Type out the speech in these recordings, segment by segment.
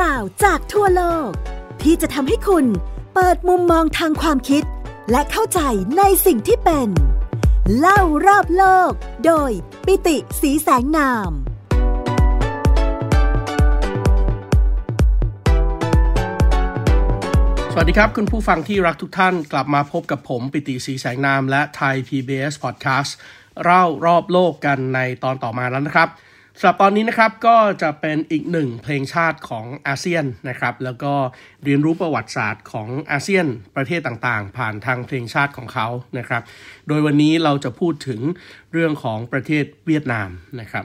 ราวจากทั่วโลก ที่จะทำให้คุณเปิดมุมมองทางความคิด และเข้าใจในสิ่งที่เป็น เล่ารอบโลก โดยปิติสีแสงนาม สวัสดีครับ คุณผู้ฟังที่รักทุกท่านกลับมาพบกับผมปิติสีแสงนาม และไทย PBS Podcast เล่ารอบโลกกันในตอนต่อมาแล้วนะครับ สำหรับตอนนี้นะครับก็จะเป็นอีกหนึ่งเพลงชาติของอาเซียนนะครับ แล้วก็เรียนรู้ประวัติศาสตร์ของอาเซียนประเทศต่างๆ ผ่านทางเพลงชาติของเขานะครับ โดยวันนี้เราจะพูดถึงเรื่องของประเทศเวียดนามนะครับ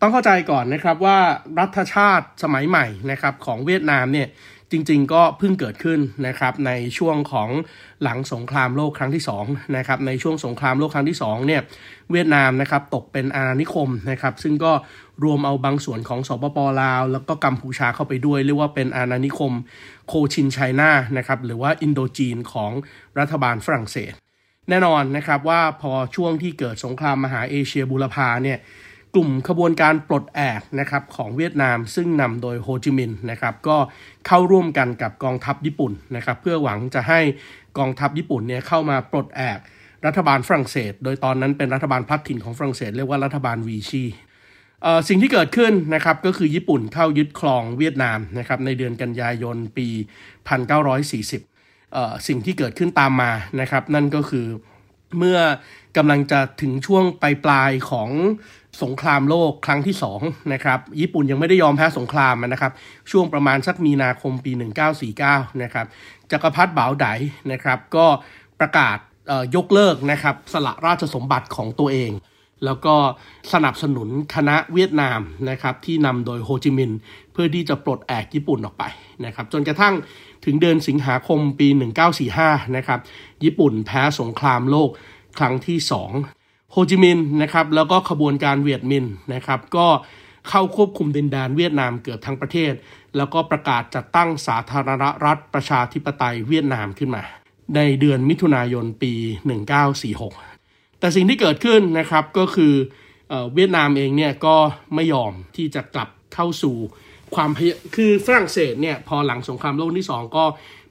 ต้องเข้าใจก่อนนะครับว่ารัฐชาติสมัยใหม่นะครับของเวียดนามเนี่ย จริง ๆ ก็เพิ่งเกิดขึ้นนะครับในช่วงของหลังสงครามโลกครั้งที่2นะครับในช่วงสงครามโลกครั้งที่2เนี่ยเวียดนามนะครับตกเป็นอาณานิคมนะครับซึ่งก็รวมเอาบางส่วนของสปปลาว แล้วก็กัมพูชาเข้าไปด้วย เรียกว่าเป็นอาณานิคมโคชินไชน่านะครับหรือว่าอินโดจีนของรัฐบาลฝรั่งเศส แน่นอนนะครับว่าพอช่วงที่เกิดสงครามมหาเอเชียบูรพาเนี่ย กลุ่มขบวนการปลดแอกนะครับของเวียดนามซึ่งนำโดยโฮจิมินห์นะครับก็เข้าร่วมกันกับกองทัพญี่ปุ่นนะครับเพื่อหวังจะให้กองทัพญี่ปุ่นเนี่ยเข้ามาปลดแอกรัฐบาลฝรั่งเศส โดยตอนนั้นเป็นรัฐบาลพัฒถิ่นของฝรั่งเศสเรียกว่ารัฐบาลวีชีสิ่งที่เกิดขึ้นนะครับก็คือญี่ปุ่นเข้ายึดครองเวียดนามนะครับในเดือนกันยายนปี 1940 สิ่งที่เกิดขึ้นตามมานะครับนั่นก็คือเมื่อกำลังจะถึงช่วงปลายปลายของ สงครามโลกครั้งที่2นะครับญี่ปุ่นยังไม่ได้ยอมแพ้สงครามนะครับ ช่วงประมาณสักมีนาคมปี 1949 นะครับจักรพรรดิบ่าวไดนะครับก็ประกาศยกเลิกนะครับสละราชสมบัติของตัวเอง แล้วก็สนับสนุนคณะเวียดนามนะครับที่นำโดยโฮจิมินห์เพื่อที่จะปลดแอกญี่ปุ่นออกไปนะครับจนกระทั่งถึงเดือนสิงหาคมปี 1945 นะครับญี่ปุ่นแพ้สงครามโลกครั้งที่ 2 โฮจิมินห์นะครับแล้วก็ขบวนการเวียดมินนะครับก็เข้าควบคุมดินแดนเวียดนามเกือบทั้งประเทศ แล้วก็ประกาศจัดตั้งสาธารณรัฐประชาธิปไตยเวียดนามขึ้นมา ในเดือนมิถุนายนปี 1946 แต่สิ่งที่เกิดขึ้นนะครับก็คือเอเวียดนามเองเนี่ยก็ไม่ยอมที่จะกลับเข้าสู่ความคือฝรั่งเศสเนี่ยพอหลังสงครามโลกที่ 2 ก็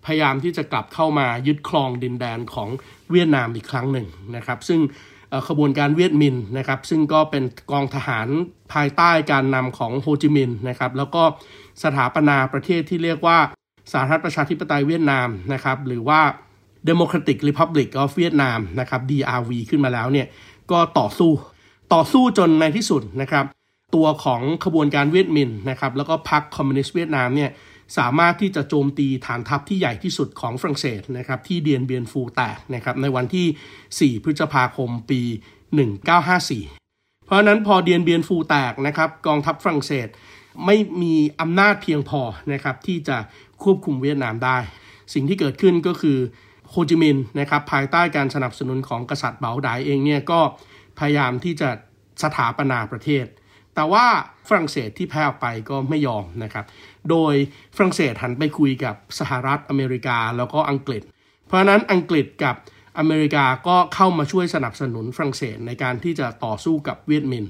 พยายามที่จะกลับเข้ามายึดครองดินแดนของเวียดนามอีกครั้งหนึ่งนะครับ ซึ่ง ขบวนการเวียดมินนะครับซึ่งก็เป็นกองทหารภายใต้การนำของโฮจิมินห์นะครับแล้วก็สถาปนาประเทศที่เรียกว่าสาธารณประชาธิปไตยเวียดนามนะครับหรือว่า Democratic Republic of Vietnam นะครับ DRV ขึ้นมาแล้วเนี่ยก็ต่อสู้ต่อสู้จนในที่สุดนะครับตัวของขบวนการเวียดมินนะครับแล้วก็พรรคคอมมิวนิสต์เวียดนามเนี่ย สามารถที่จะโจมตีฐานทัพที่ใหญ่ที่สุดของฝรั่งเศสนะครับที่เดียนเบียนฟูแตกนะครับในวันที่ 4 พฤษภาคมปี 1954 เพราะนั้นพอเดียนเบียนฟูแตกนะครับกองทัพฝรั่งเศสไม่มีอำนาจเพียงพอนะครับที่จะควบคุมเวียดนามได้ สิ่งที่เกิดขึ้นก็คือโฮจิมินห์นะครับภายใต้การสนับสนุนของกษัตริย์เบาดายเองเนี่ยก็พยายามที่จะสถาปนาประเทศ แต่ว่าฝรั่งเศสที่แพ้ออกไปก็ไม่ยอมนะครับ โดยฝรั่งเศสหันไปคุยกับสหรัฐอเมริกาแล้วก็อังกฤษ เพราะนั้นอังกฤษกับอเมริกาก็เข้ามาช่วยสนับสนุนฝรั่งเศสในการที่จะต่อสู้กับเวียดมิน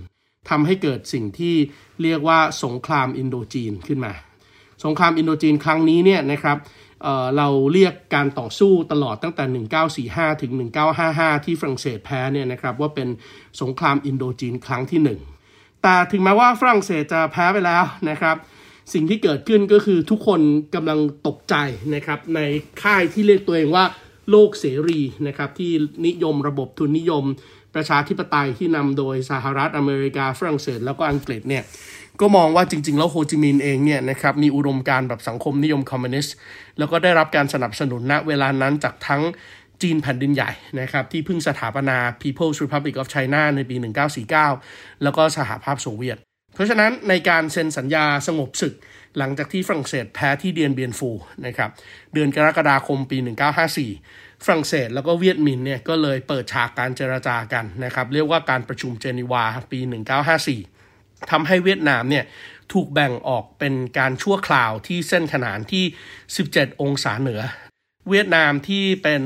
ทำให้เกิดสิ่งที่เรียกว่าสงครามอินโดจีนขึ้นมา สงครามอินโดจีนครั้งนี้เนี่ยนะครับเเราเรียกการต่อสู้ตลอดตั้งแต่ 1945 ถึง 1955 ที่ฝรั่งเศสแพ้เนี่ยนะครับว่าเป็นสงครามอินโดจีนครั้งที่ 1 แต่ถึงแม้ว่าฝรั่งเศสจะแพ้ไปแล้วนะครับ สิ่งที่เกิดขึ้นก็คือทุกคนกำลังตกใจนะครับในค่ายที่เรียกตัวเองว่าโลกเสรีนะครับที่นิยมระบบทุนนิยม ประชาธิปไตยที่นำโดยสหรัฐอเมริกาฝรั่งเศส แล้วก็อังกฤษเนี่ยก็มองว่าจริง ๆ แล้วโฮจิมินห์เองเนี่ยนะครับมีอุดมการณ์แบบสังคมนิยมคอมมิวนิสต์แล้วก็ได้รับการสนับสนุนณเวลานั้นจากทั้งจีนแผ่นดินใหญ่นะครับที่เพิ่งสถาปนา People's Republic of China ในปี 1949 แล้วก็สหภาพโซเวียต เพราะฉะนั้นในการเซ็นสัญญาสงบศึก หลังจากที่ฝรั่งเศสแพ้ที่เดียนเบียนฟูนะครับเดือนกรกฎาคมปี 1954 ฝรั่งเศสแล้วก็เวียดมินเนี่ยก็เลยเปิดฉากการเจรจากันนะครับเรียกว่าการประชุมเจนีวาปี 1954ทำให้เวียดนามเนี่ยถูกแบ่งออกเป็นการชั่วคราวที่เส้นขนานที่ 17 องศาเหนือ เวียดนามที่เป็น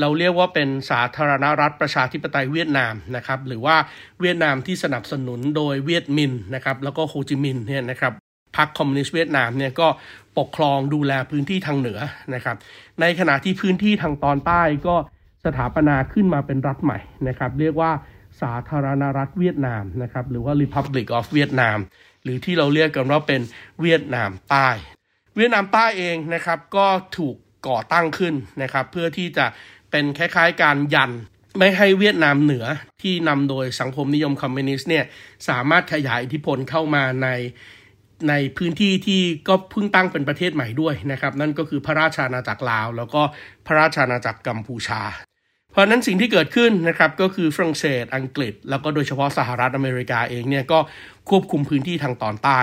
เราเรียกว่าเป็นสาธารณรัฐประชาธิปไตยเวียดนามนะครับหรือว่าเวียดนามที่สนับสนุนโดยเวียดมินนะครับแล้วก็โฮจิมินห์เนี่ยนะครับพรรคคอมมิวนิสต์เวียดนามเนี่ยก็ปกครองดูแลพื้นที่ทางเหนือนะครับ ในขณะที่พื้นที่ทางตอนใต้ก็สถาปนาขึ้นมาเป็นรัฐใหม่นะครับ เรียกว่าสาธารณรัฐเวียดนามนะครับหรือว่า Republic of Vietnam หรือที่เราเรียกกันว่าเป็นเวียดนามใต้ เวียดนามใต้เองนะครับก็ถูกก่อตั้งขึ้นนะครับ เพื่อที่จะ เป็นคล้ายๆการยันไม่ให้เวียดนามเหนือที่นำโดยสังคมนิยมคอมมิวนิสต์เนี่ยสามารถขยายอิทธิพลเข้ามาในในพื้นที่ที่ก็เพิ่งตั้งเป็นประเทศใหม่ด้วยนะครับ นั่นก็คือพระราชาณาจักรลาว แล้วก็พระราชาณาจักรกัมพูชา เพราะนั้นสิ่งที่เกิดขึ้นนะครับก็คือฝรั่งเศสอังกฤษ แล้วก็โดยเฉพาะสหรัฐอเมริกาเองเนี่ยก็ควบคุมพื้นที่ทางตอนใต้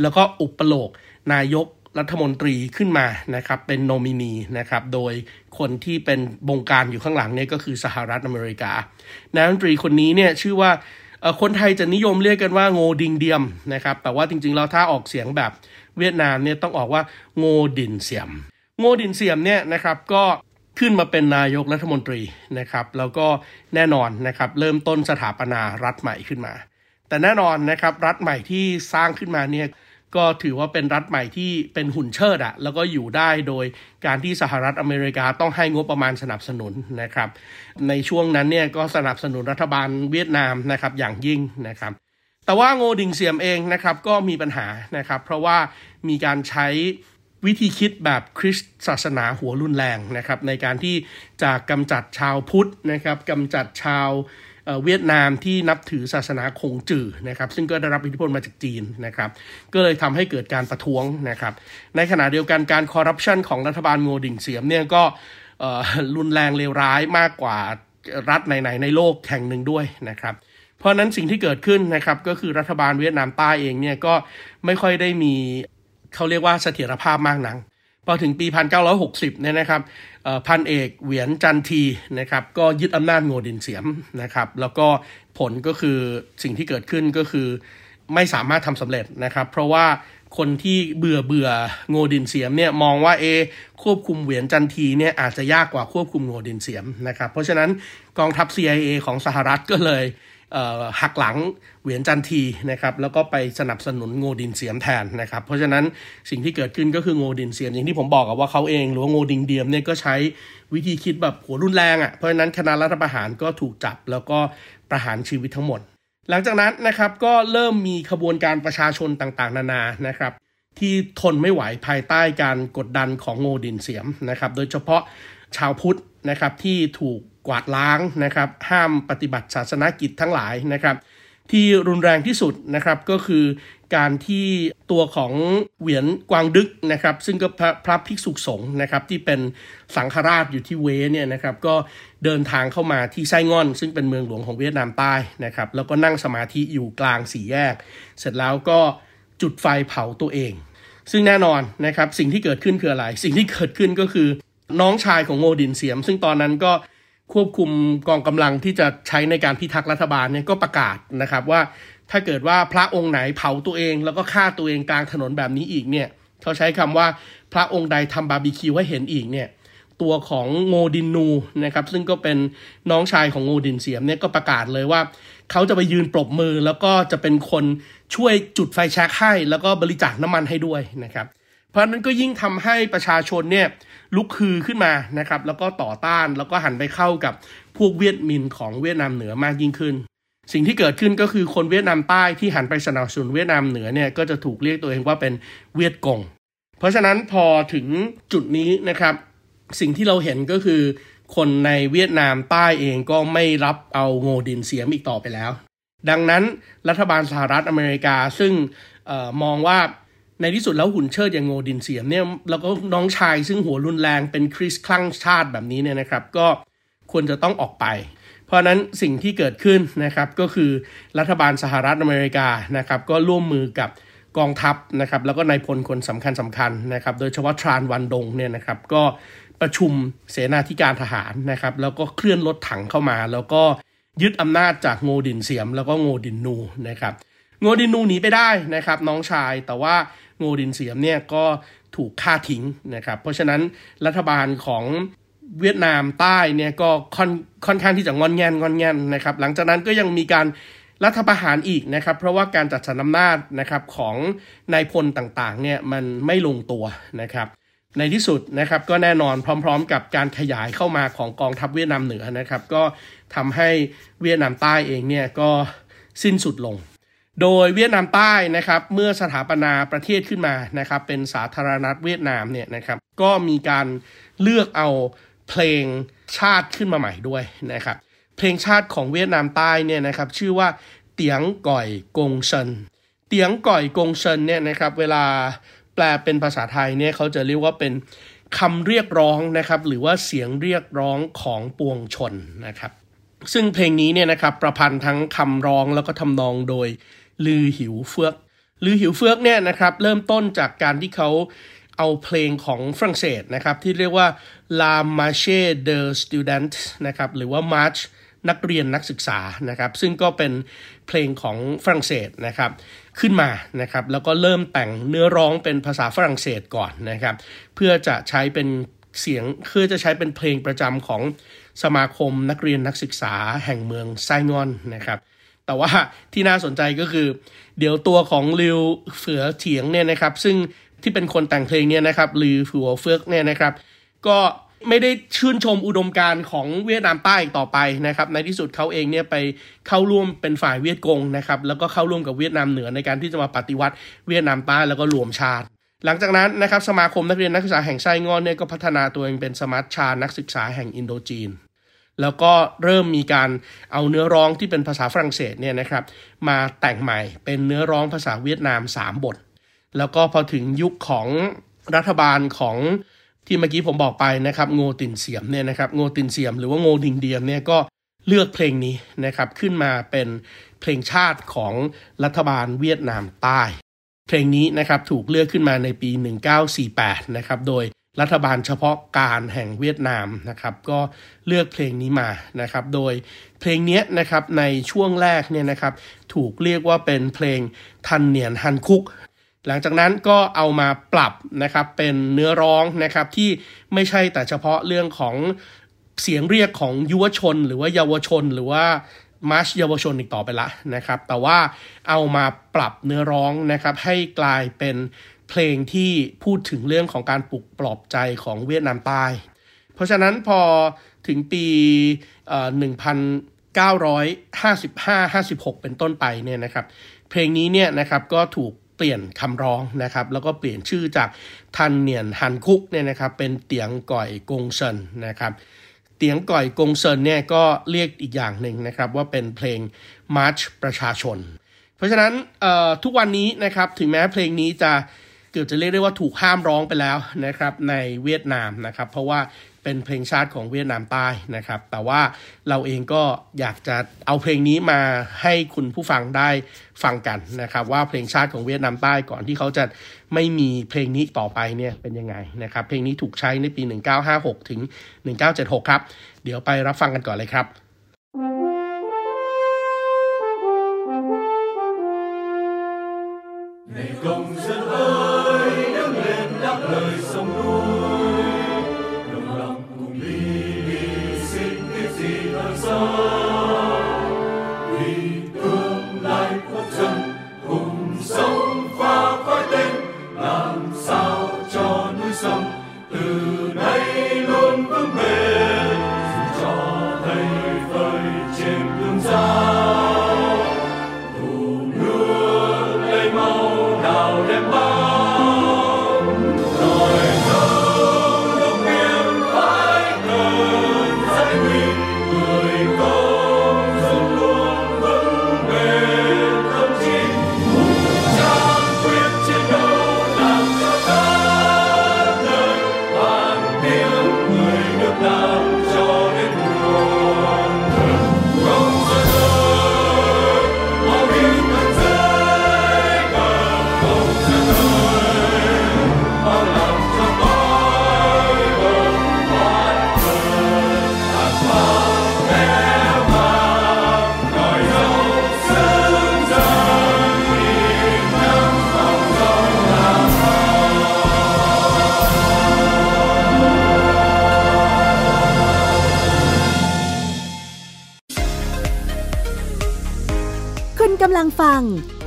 แล้วก็อุปโลกนายก รัฐมนตรีขึ้นมานะครับเป็นโนมินีนะครับโดยคนที่เป็นบงการอยู่ข้างหลังเนี่ยก็คือสหรัฐอเมริกานายรัฐมนตรีคนนี้เนี่ยชื่อว่าคนไทยจะนิยมเรียกกันว่าโงดิงเดียมนะครับแต่ว่าจริงๆแล้วถ้าออกเสียงแบบเวียดนามเนี่ยต้องออกว่าโงดินเสียม โงดินเสียมเนี่ยนะครับก็ขึ้นมาเป็นนายกรัฐมนตรีนะครับแล้วก็แน่นอนนะครับเริ่มต้นสถาปนารัฐใหม่ขึ้นมา แต่แน่นอนนะครับรัฐใหม่ที่สร้างขึ้นมาเนี่ย ก็ถือว่าเป็นรัฐใหม่ที่เป็นหุ่นเชิดอะแล้วก็อยู่ได้โดยการที่สหรัฐอเมริกาต้องให้งบประมาณสนับสนุนนะครับ ในช่วงนั้นเนี่ยก็สนับสนุนรัฐบาลเวียดนามนะครับอย่างยิ่งนะครับ แต่ว่าโงดิงเซียมเองนะครับก็มีปัญหานะครับ เพราะว่ามีการใช้วิธีคิดแบบคริสต์ศาสนาหัวรุนแรงนะครับ ในการที่จะกำจัดชาวพุทธนะครับกำจัดชาว เวียดนามที่นับถือศาสนาคงจื่อนะครับ ซึ่งก็ได้รับอิทธิพลมาจากจีนนะครับ ก็เลยทำให้เกิดการประท้วงนะครับ ในขณะเดียวกันการคอร์รัปชันของรัฐบาลโงดิ่งเสียมเนี่ยก็รุนแรงเลวร้ายมากกว่ารัฐไหนๆในโลกแห่งหนึ่งด้วยนะครับเพราะนั้นสิ่งที่เกิดขึ้นนะครับก็คือรัฐบาลเวียดนามใต้เองเนี่ยก็ไม่ค่อยได้มีเขาเรียกว่าเสถียรภาพมากนักพอถึงปี 1960 เนี่ยนะครับ พันเอกเหวียนจันทีนะครับก็ยึดอำนาจโงดินเสียมนะครับแล้วก็ผลก็คือสิ่งที่เกิดขึ้นก็คือไม่สามารถทำสำเร็จนะครับ เพราะว่าคนที่เบื่อเบื่อโงดินเสียมเนี่ยมองว่าเอควบคุมเหวียนจันทีเนี่ยอาจจะยากกว่าควบคุมโงดินเสียมนะครับเพราะฉะนั้นกองทัพ CIA ของสหรัฐก็เลย หักหลังเหวียนจันทีนะครับแล้วก็ไปสนับสนุนโงดินเสียมแทนนะครับ เพราะฉะนั้นสิ่งที่เกิดขึ้นก็คือโงดินเสียมอย่างที่ผมบอกว่าเขาเอง หรือว่าโงดิงเดียมเนี่ยก็ใช้วิธีคิดแบบหัวรุนแรงอะ่ะเพราะฉะนั้นคณะรัฐประหารก็ถูกจับแล้วก็ประหารชีวิตทั้งหมด หลังจากนั้นนะครับก็เริ่มมีขบวนการประชาชนต่างๆ นานานะครับที่ทนไม่ไหวภายใต้การกดดันของโงดินเสียมนะครับ โดยเฉพาะชาวพุทธนะครับที่ถูก กวาดล้างนะครับห้ามปฏิบัติศาสนกิจทั้งหลายนะครับที่รุนแรงที่สุดนะครับก็คือการที่ตัวของเหวียนกวางดึกนะครับ ซึ่งก็พระพระภิกษุสงฆ์นะครับที่เป็นสังฆราชอยู่ที่เวเนี่ยนะครับก็เดินทางเข้ามาที่ไส้ง่อน ซึ่งเป็นเมืองหลวงของเวียดนามใต้นะครับแล้วก็นั่งสมาธิอยู่กลางสี่แยก เสร็จแล้วก็จุดไฟเผาตัวเอง ซึ่งแน่นอนนะครับสิ่งที่เกิดขึ้นคืออะไร สิ่งที่เกิดขึ้นก็คือน้องชายของโงดินเสียม ซึ่งตอนนั้นก็ ควบคุมกองกำลังที่จะใช้ในการพิทักษ์รัฐบาลเนี่ยก็ประกาศนะครับว่าถ้าเกิดว่าพระองค์ไหนเผาตัวเองแล้วก็ฆ่าตัวเองกลางถนนแบบนี้อีกเนี่ยเขาใช้คำว่าพระองค์ใดทำบาร์บีคิวให้เห็นอีกเนี่ยตัวของโงดินนูนะครับซึ่งก็เป็นน้องชายของโงดินเสียมเนี่ยก็ประกาศเลยว่า เขาจะไปยืนปรบมือแล้วก็จะเป็นคนช่วยจุดไฟแช็กให้แล้วก็บริจาคน้ำมันให้ด้วยนะครับ เพราะนั้นก็ยิ่งทำให้ประชาชนเนี่ย ลุกคือขึ้นมานะครับ แล้วก็ต่อต้านแล้วก็หันไปเข้ากับพวกเวียดมินของเวียดนามเหนือมากยิ่งขึ้น สิ่งที่เกิดขึ้นก็คือคนเวียดนามใต้ที่หันไปสนับสนุนเวียดนามเหนือเนี่ยก็จะถูกเรียกตัวเองว่าเป็นเวียดกง เพราะฉะนั้นพอถึงจุดนี้นะครับ สิ่งที่เราเห็นก็คือ คนในเวียดนามใต้เองก็ไม่รับเอาโงดินเสียมอีกต่อไปแล้ว ดังนั้นรัฐบาลสหรัฐอเมริกาซึ่งออมองว่า ในที่สุดแล้วหุ่นเชิดอย่างโงดินเสียมเนี่ยแล้วก็น้องชายซึ่งหัวรุนแรงเป็นคริสคลั่งชาติแบบนี้เนี่ยนะครับ ก็ควรจะต้องออกไป เพราะนั้นสิ่งที่เกิดขึ้นนะครับก็คือรัฐบาลสหรัฐอเมริกานะครับ ก็ร่วมมือกับกองทัพนะครับ แล้วก็นายพลคนสำคัญสำคัญนะครับ โดยเฉพาะทรานวันดงเนี่ยนะครับ ก็ประชุมเสนาธิการทหารนะครับ แล้วก็เคลื่อนรถถังเข้ามา แล้วก็ยึดอำนาจจากโงดินเสียม แล้วก็โงดินนูนะครับ โงดินนูหนีไปได้นะครับน้องชายแต่ว่าโงดินเสียมเนี่ยก็ถูกฆ่าทิ้งนะครับเพราะฉะนั้นรัฐบาลของเวียดนามใต้เนี่ยก็ค่อนค่อนข้างที่จะงอนแงนงอนแงนนะครับหลังจากนั้นก็ยังมีการรัฐประหารอีกนะครับเพราะว่าการจัดสรรอำนาจนะครับของนายพลต่างๆเนี่ยมันไม่ลงตัวนะครับในที่สุดนะครับก็แน่นอนพร้อม ๆ กับการขยายเข้ามาของกองทัพเวียดนามเหนือนะครับก็ทำให้เวียดนามใต้เองเนี่ยก็สิ้นสุดลง โดยเวียดนามใต้นะครับเมื่อสถาปนาประเทศขึ้นมานะครับเป็นสาธารณรัฐเวียดนามเนี่ยนะครับก็มีการเลือกเอาเพลงชาติขึ้นมาใหม่ด้วยนะครับเพลงชาติของเวียดนามใต้เนี่ยนะครับชื่อว่าเตียงก่อยกงเซินเตียงก่อยกงเซินเนี่ยนะครับเวลาแปลเป็นภาษาไทยเนี่ยเขาจะเรียกว่าเป็นคำเรียกร้องนะครับหรือว่าเสียงเรียกร้องของปวงชนนะครับซึ่งเพลงนี้เนี่ยนะครับประพันธ์ทั้งคำร้องแล้วก็ทำนองโดย ลือหิวเฟือก ลือหิวเฟือกเนี่ยนะครับเริ่มต้นจากการที่เขาเอาเพลงของฝรั่งเศสนะครับที่เรียกว่า La Marche de Student นะครับหรือว่า March นักเรียนนักศึกษานะครับซึ่งก็เป็นเพลงของฝรั่งเศสนะครับขึ้นมานะครับแล้วก็เริ่มแต่งเนื้อร้องเป็นภาษาฝรั่งเศสก่อนนะครับเพื่อจะใช้เป็นเสียงเพื่อจะใช้เป็นเพลงประจำของสมาคมนักเรียนนักศึกษาแห่งเมืองไซงอนนะครับ แต่ว่าที่น่าสนใจก็คือ เดี๋ยวตัวของลิวเฟือเถียงเนี่ยนะครับ ซึ่งที่เป็นคนแต่งเพลงเนี่ยนะครับลือฝัวเฟือกเนี่ยนะครับ ก็ไม่ได้ชื่นชมอุดมการณ์ของเวียดนามใต้อีกต่อไปนะครับ ในที่สุดเขาเองเนี่ยไปเข้าร่วมเป็นฝ่ายเวียดกงนะครับ แล้วก็เข้าร่วมกับเวียดนามเหนือในการที่จะมาปฏิวัติเวียดนามใต้แล้วก็รวมชาติ หลังจากนั้นนะครับสมาคมนักเรียนนักศึกษาแห่งไส้งอนเนี่ยก็พัฒนาตัวเองเป็นสมัชชานักศึกษาแห่งอินโดจีน แล้วก็เริ่มมีการเอาเนื้อร้องที่เป็นภาษาฝรั่งเศสเนี่ยนะครับมาแต่งใหม่เป็นเนื้อร้องภาษาเวียดนาม 3 บท แล้วก็พอถึงยุคของรัฐบาลของที่เมื่อกี้ผมบอกไปนะครับโงตินเสียมเนี่ยนะครับโงตินเสียมหรือว่าโงดิงเดียมเนี่ยก็เลือกเพลงนี้นะครับขึ้นมาเป็นเพลงชาติของรัฐบาลเวียดนามใต้ เพลงนี้นะครับถูกเลือกขึ้นมาในปี 1948 นะครับโดย รัฐบาลเฉพาะการแห่งเวียดนามนะครับ ก็เลือกเพลงนี้มานะครับ โดยเพลงนี้นะครับในช่วงแรกเนี่ยนะครับ ถูกเรียกว่าเป็นเพลงทันเนียนฮันคุก หลังจากนั้นก็เอามาปรับนะครับเป็นเนื้อร้องนะครับที่ไม่ใช่แต่เฉพาะเรื่องของเสียงเรียกของยุวชน หรือว่าเยาวชนหรือว่ามาร์ชเยาวชนอีกต่อไปละนะครับ แต่ว่าเอามาปรับเนื้อร้องนะครับให้กลายเป็น เพลงที่พูดถึงเรื่องของการปลุกปลอบใจของเวียดนามใต้ เพราะฉะนั้นพอถึงปีหนึ่งพันเก้าร้อยห้าสิบห้าห้าสิบหกเป็นต้นไปเนี่ยนะครับ เพลงนี้เนี่ยนะครับก็ถูกเปลี่ยนคำร้องนะครับ แล้วก็เปลี่ยนชื่อจากทันเนียนฮันคุกเนี่ยนะครับเป็นเตียงก่อยกงเซินนะครับเตียงก่อยกงเซินเนี่ยก็เรียกอีกอย่างหนึ่งนะครับว่าเป็นเพลงมาร์ชประชาชน เพราะฉะนั้นทุกวันนี้นะครับถึงแม้เพลงนี้จะ กือบจะเรียกได้ว่าถูกห้ามร้องไปแล้วนะครับในเวียดนามนะครับเพราะว่าเป็นเพลงชาติของเวียดนามใต้นะครับ แต่ว่าเราเองก็อยากจะเอาเพลงนี้มาให้คุณผู้ฟังได้ฟังกันนะครับ ว่าเพลงชาติของเวียดนามใต้ก่อนที่เขาจะไม่มีเพลงนี้ต่อไปเนี่ยเป็นยังไงนะครับ เพลงนี้ถูกใช้ในปี 1956 ถึง 1976 ครับ เดี๋ยวไปรับฟังกันก่อนเลยครับในก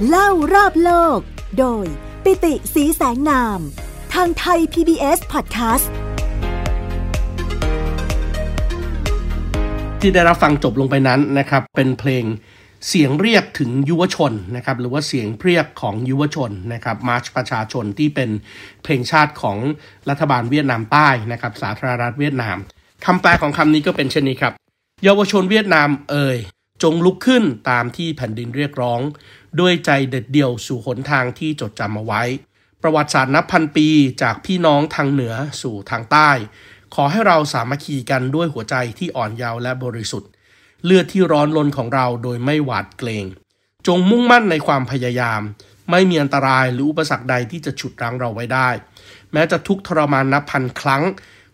เล่ารอบโลก โดย ปิติสีแสงนาม ทางไทย PBS Podcast ที่ได้รับฟังจบลงไปนั้นนะครับ เป็นเพลงเสียงเรียกถึงยุวชนนะครับหรือว่าเสียงเรียกของยุวชนนะครับมาร์ชประชาชนที่เป็นเพลงชาติของรัฐบาลเวียดนามใต้นะครับสาธารณรัฐเวียดนามคำแปลของคำนี้ก็เป็นเช่นนี้ครับ เยาวชนเวียดนามเอ่ย จงลุกขึ้นตามที่แผ่นดินเรียกร้อง ด้วยใจเด็ดเดี่ยวสู่หนทางที่จดจำเอาไว้ ประวัติศาสตร์นับพันปีจากพี่น้องทางเหนือสู่ทางใต้ ขอให้เราสามัคคีกันด้วยหัวใจที่อ่อนเยาว์และบริสุทธิ์ เลือดที่ร้อนลนของเราโดยไม่หวาดเกรง จงมุ่งมั่นในความพยายาม ไม่มีอันตรายหรืออุปสรรคใดที่จะฉุดรั้งเราไว้ได้ แม้จะทุกทรมานนับพันครั้ง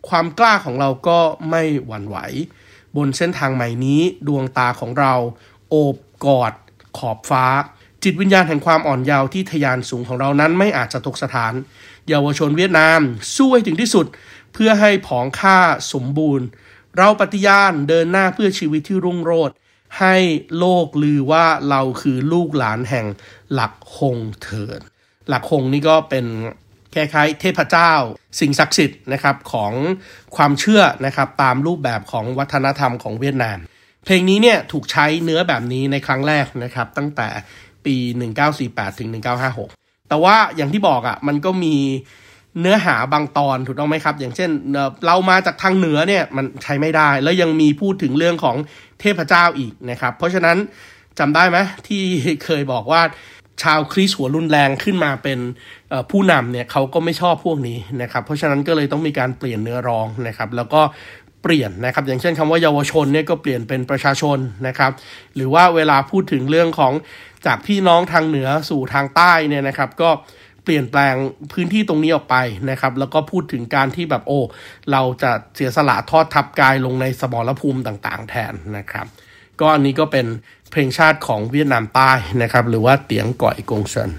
ความกล้าของเราก็ไม่หวั่นไหว บนเส้นทางใหม่นี้ดวงตาของเรา โอบกอด ขอบฟ้า จิตวิญญาณแห่งความอ่อนเยาว์ที่ทะยานสูงของเรานั้นไม่อาจจะตกสถาน เยาวชนเวียดนาม สู้ให้ถึงที่สุด เพื่อให้ผองค่าสมบูรณ์ เราปฏิญาณเดินหน้าเพื่อชีวิตที่รุ่งโรจน์ให้โลกลือว่าเราคือลูกหลานแห่งหลักคงเถิดหลักคงนี่ก็เป็น คล้ายๆเทพเจ้า สิ่งศักดิ์สิทธิ์นะครับของความเชื่อนะครับตามรูปแบบของวัฒนธรรมของเวียดนาม เพลงนี้เนี่ยถูกใช้เนื้อแบบนี้ในครั้งแรกนะครับตั้งแต่ปี 1948 ถึง 1956 แต่ว่าอย่างที่บอกอะ่ะมันก็มีเนื้อหาบางตอนถูกต้องไหมครับ อย่างเช่นเอ่อเรามาจากทางเหนือเนี่ยมันใช้ไม่ได้ แล้วยังมีพูดถึงเรื่องของเทพเจ้าอีกนะครับ เพราะฉะนั้นจำได้ไหมที่เคยบอกว่า ชาวคริสต์หัวรุนแรงขึ้นมาเป็นผู้นำเนี่ยเขาก็ไม่ชอบพวกนี้นะครับ เพราะฉะนั้นก็เลยต้องมีการเปลี่ยนเนื้อร้องนะครับ แล้วก็เปลี่ยนนะครับ อย่างเช่นคำว่าเยาวชนเนี่ยก็เปลี่ยนเป็นประชาชนนะครับ หรือว่าเวลาพูดถึงเรื่องของจากพี่น้องทางเหนือสู่ทางใต้เนี่ยนะครับ ก็เปลี่ยนแปลงพื้นที่ตรงนี้ออกไปนะครับ แล้วก็พูดถึงการที่แบบโอ้เราจะเสียสละทอดทับกายลงในสมรภูมิต่าง ๆ แทนนะครับ ก็อันนี้ก็เป็นเพลงชาติของเวียดนามใต้นะครับ หรือว่าเตียงก่อยกงเซิน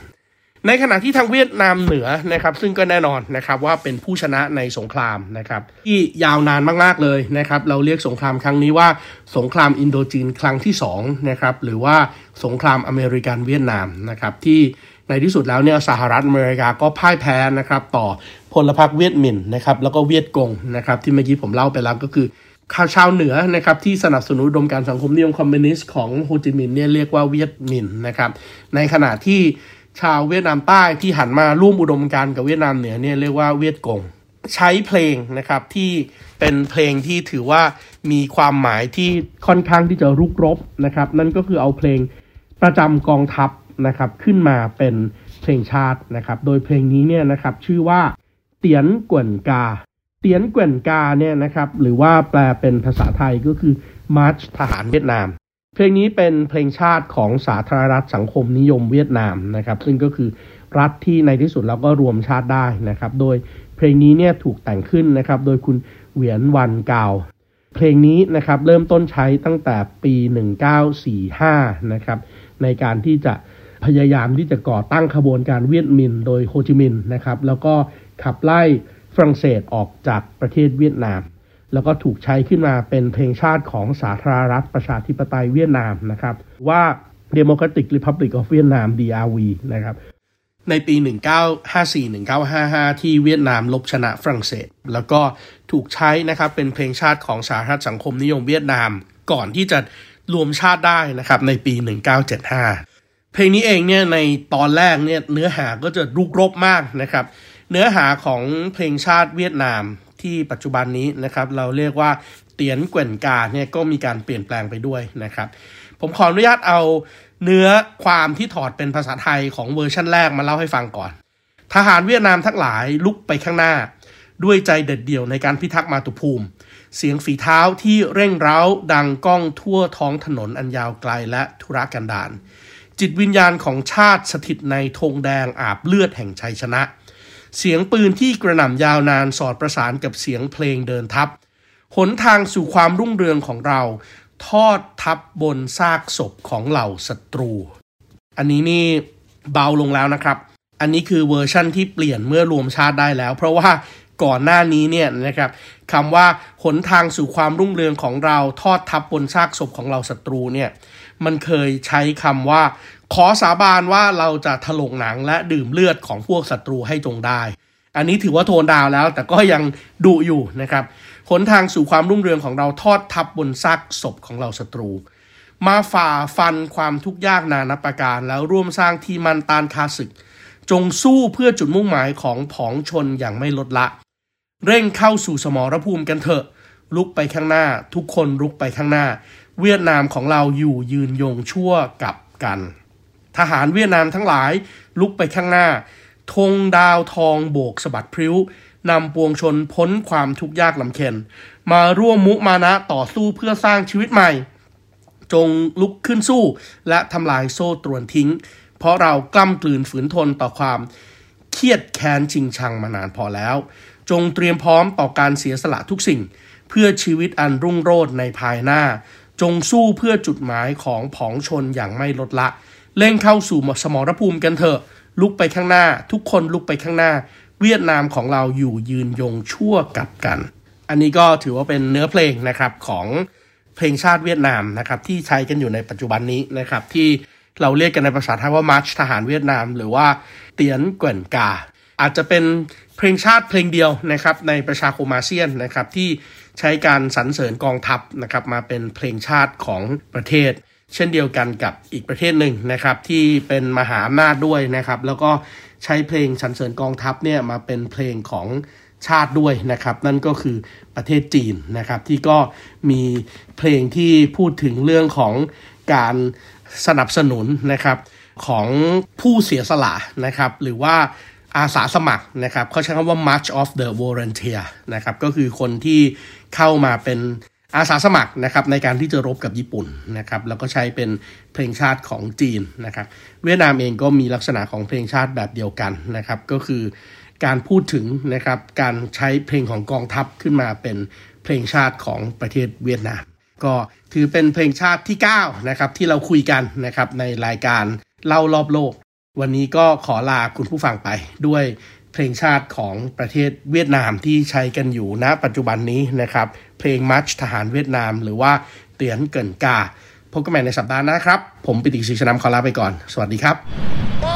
ในขณะที่ทางเวียดนามเหนือนะครับ ซึ่งก็แน่นอนนะครับว่าเป็นผู้ชนะในสงครามนะครับ ที่ยาวนานมากๆเลยนะครับ เราเรียกสงครามครั้งนี้ว่าสงครามอินโดจีนครั้งที่2นะครับหรือว่าสงครามอเมริกันเวียดนามนะครับ ที่ในที่สุดแล้วเนี่ยสหรัฐอเมริกาก็พ่ายแพ้นะครับ ต่อพลพรรคเวียดมินนะครับ แล้วก็เวียดกงนะครับ ที่เมื่อกี้ผมเล่าไปแล้วก็คือ ข้าวชาวเหนือนะครับที่สนับสนุนอุดมการณ์สังคมนิยมคอมมิวนิสต์ของโฮจิมินห์เนี่ยเรียกว่าเวียดมินห์นะครับ ในขณะที่ชาวเวียดนามใต้ที่หันมาร่วมอุดมการณ์กับเวียดนามเหนือเนี่ยเรียกว่าเวียดกงใช้เพลงนะครับที่เป็นเพลงที่ถือว่ามีความหมายที่ค่อนข้างที่จะรุกรบนะครับนั่นก็คือเอาเพลงประจำกองทัพนะครับขึ้นมาเป็นเพลงชาตินะครับ โดยเพลงนี้เนี่ยนะครับชื่อว่าเตียนกวนกา ตียนกวนกาเนี่ยนะครับหรือว่าแปลเป็นภาษาไทยก็คือมาร์ชทหารเวียดนาม เพลงนี้เป็นเพลงชาติของสาธารณรัฐสังคมนิยมเวียดนามนะครับซึ่งก็คือรัฐที่ในที่สุดแล้วก็รวมชาติได้นะครับ โดยเพลงนี้เนี่ยถูกแต่งขึ้นนะครับโดยคุณเหวียนวันกาว เพลงนี้นะครับเริ่มต้นใช้ตั้งแต่ปี 1945นะครับในการที่จะพยายามที่จะก่อตั้งขบวนการเวียดมิน โดยโฮจิมินห์นะครับแล้วก็ขับไล่ ฝรั่งเศสออกจากประเทศเวียดนาม แล้วก็ถูกใช้ขึ้นมาเป็นเพลงชาติของสาธารณรัฐประชาธิปไตยเวียดนามนะครับ ว่า Democratic Republic of Vietnam DRV นะครับในปี 1954-1955 ที่เวียดนามลบชนะฝรั่งเศส แล้วก็ถูกใช้นะครับเป็นเพลงชาติของสาธารณสังคมนิยมเวียดนาม ก่อนที่จะรวมชาติได้นะครับในปี 1975 เพลงนี้เองเนี่ยในตอนแรกเนี่ยเนื้อหาก็จะรุกรบมากนะครับ เนื้อหาของเพลงชาติเวียดนามที่ปัจจุบันนี้นะครับเราเรียกว่าเตียนแกวนกาเนี่ยก็มีการเปลี่ยนแปลงไปด้วยนะครับ ผมขออนุญาตเอาเนื้อความที่ถอดเป็นภาษาไทยของเวอร์ชั่นแรกมาเล่าให้ฟังก่อน ทหารเวียดนามทั้งหลายลุกไปข้างหน้า ด้วยใจเด็ดเดี่ยวในการพิทักษ์มาตุภูมิ เสียงฝีเท้าที่เร่งเร้าดังก้องทั่วท้องถนนอันยาวไกลและธุรกันดารจิตวิญญาณของชาติสถิตในธงแดงอาบเลือดแห่งชัยชนะ เสียงปืนที่กระหน่ำยาวนานสอดประสานกับเสียงเพลงเดินทัพหนทางสู่ความรุ่งเรืองของเรา ทอดทับบนซากศพของเหล่าศัตรู อันนี้นี่เบาลงแล้วนะครับ อันนี้คือเวอร์ชั่นที่เปลี่ยนเมื่อรวมชาติได้แล้ว เพราะว่าก่อนหน้านี้เนี่ยนะครับคำว่าหนทางสู่ความรุ่งเรืองของเราทอดทับบนซากศพของเราศัตรูเนี่ยมันเคยใช้คำว่า ขอสาบานว่าเราจะถลงหนังและดื่มเลือดของพวกศัตรูให้จงได้ อันนี้ถือว่าโทนดาวแล้ว แต่ก็ยังดุอยู่นะครับหนทางสู่ความรุ่งเรืองของเราทอดทับบนซากศพของเราศัตรู มาฝ่าฟันความทุกข์ยากนานับประการแล้วร่วมสร้างที่มันตานคาศึก จงสู้เพื่อจุดมุ่งหมายของผองชนอย่างไม่ลดละ เร่งเข้าสู่สมรภูมิกันเถอะ ลุกไปข้างหน้า ทุกคนลุกไปข้างหน้า เวียดนามของเราอยู่ยืนยงชั่วกับกัน ทหารเวียดนามทั้งหลายลุกไปข้างหน้าธงดาวทองโบกสะบัดพริ้วนำปวงชนพ้นความทุกข์ยากลำเค็ญมาร่วมมุมานะต่อสู้เพื่อสร้างชีวิตใหม่ จงลุกขึ้นสู้และทำลายโซ่ตรวนทิ้ง เพราะเรากล้ำกลืนฝืนทนต่อความเครียดแค้นชิงชังมานานพอแล้ว จงเตรียมพร้อมต่อการเสียสละทุกสิ่ง เพื่อชีวิตอันรุ่งโรจน์ในภายหน้า จงสู้เพื่อจุดหมายของผองชนอย่างไม่ลดละ เร่งเข้าสู่สมรภูมิกันเถอะ ลุกไปข้างหน้า ทุกคนลุกไปข้างหน้า เวียดนามของเราอยู่ยืนยงชั่วกับกัน อันนี้ก็ถือว่าเป็นเนื้อเพลงนะครับของเพลงชาติเวียดนามนะครับที่ใช้กันอยู่ในปัจจุบันนี้นะครับที่เราเรียกกันในภาษาไทยว่ามาร์ชทหารเวียดนาม หรือว่าเตียนเกวนกา อาจจะเป็นเพลงชาติเพลงเดียวนะครับในประชาคมอาเซียนนะครับที่ใช้การสรรเสริญกองทัพนะครับมาเป็นเพลงชาติของประเทศ เช่นเดียวกันกับอีกประเทศหนึ่งนะครับที่เป็นมหาอำนาจด้วยนะครับ แล้วก็ใช้เพลงสรรเสริญกองทัพเนี่ยมาเป็นเพลงของชาติด้วยนะครับ นั่นก็คือประเทศจีนนะครับ ที่ก็มีเพลงที่พูดถึงเรื่องของการสนับสนุนนะครับของผู้เสียสละนะครับ หรือว่าอาสาสมัครนะครับเขาใช้คำว่า March of the Volunteer นะครับ ก็คือคนที่เข้ามาเป็น อาสาสมัครนะครับในการที่จะรบกับญี่ปุ่นนะครับแล้วก็ใช้เป็นเพลงชาติของจีนนะครับเวียดนามเองก็มีลักษณะของเพลงชาติแบบเดียวกันนะครับก็คือการพูดถึงนะครับการใช้เพลงของกองทัพขึ้นมาเป็นเพลงชาติของประเทศเวียดนาม ก็ถือเป็นเพลงชาติที่9นะครับที่เราคุยกันนะครับในรายการเล่ารอบโลก วันนี้ก็ขอลาคุณผู้ฟังไปด้วย เพลงชาติของประเทศเวียดนามที่ใช้กันอยู่ณปัจจุบันนี้นะครับ เพลงมัชทหารเวียดนามหรือว่าเตียนเกินกาพบกันใหม่ในสัปดาห์หน้าครับ ผมปิติศรีชนำขอลาไปก่อน สวัสดีครับ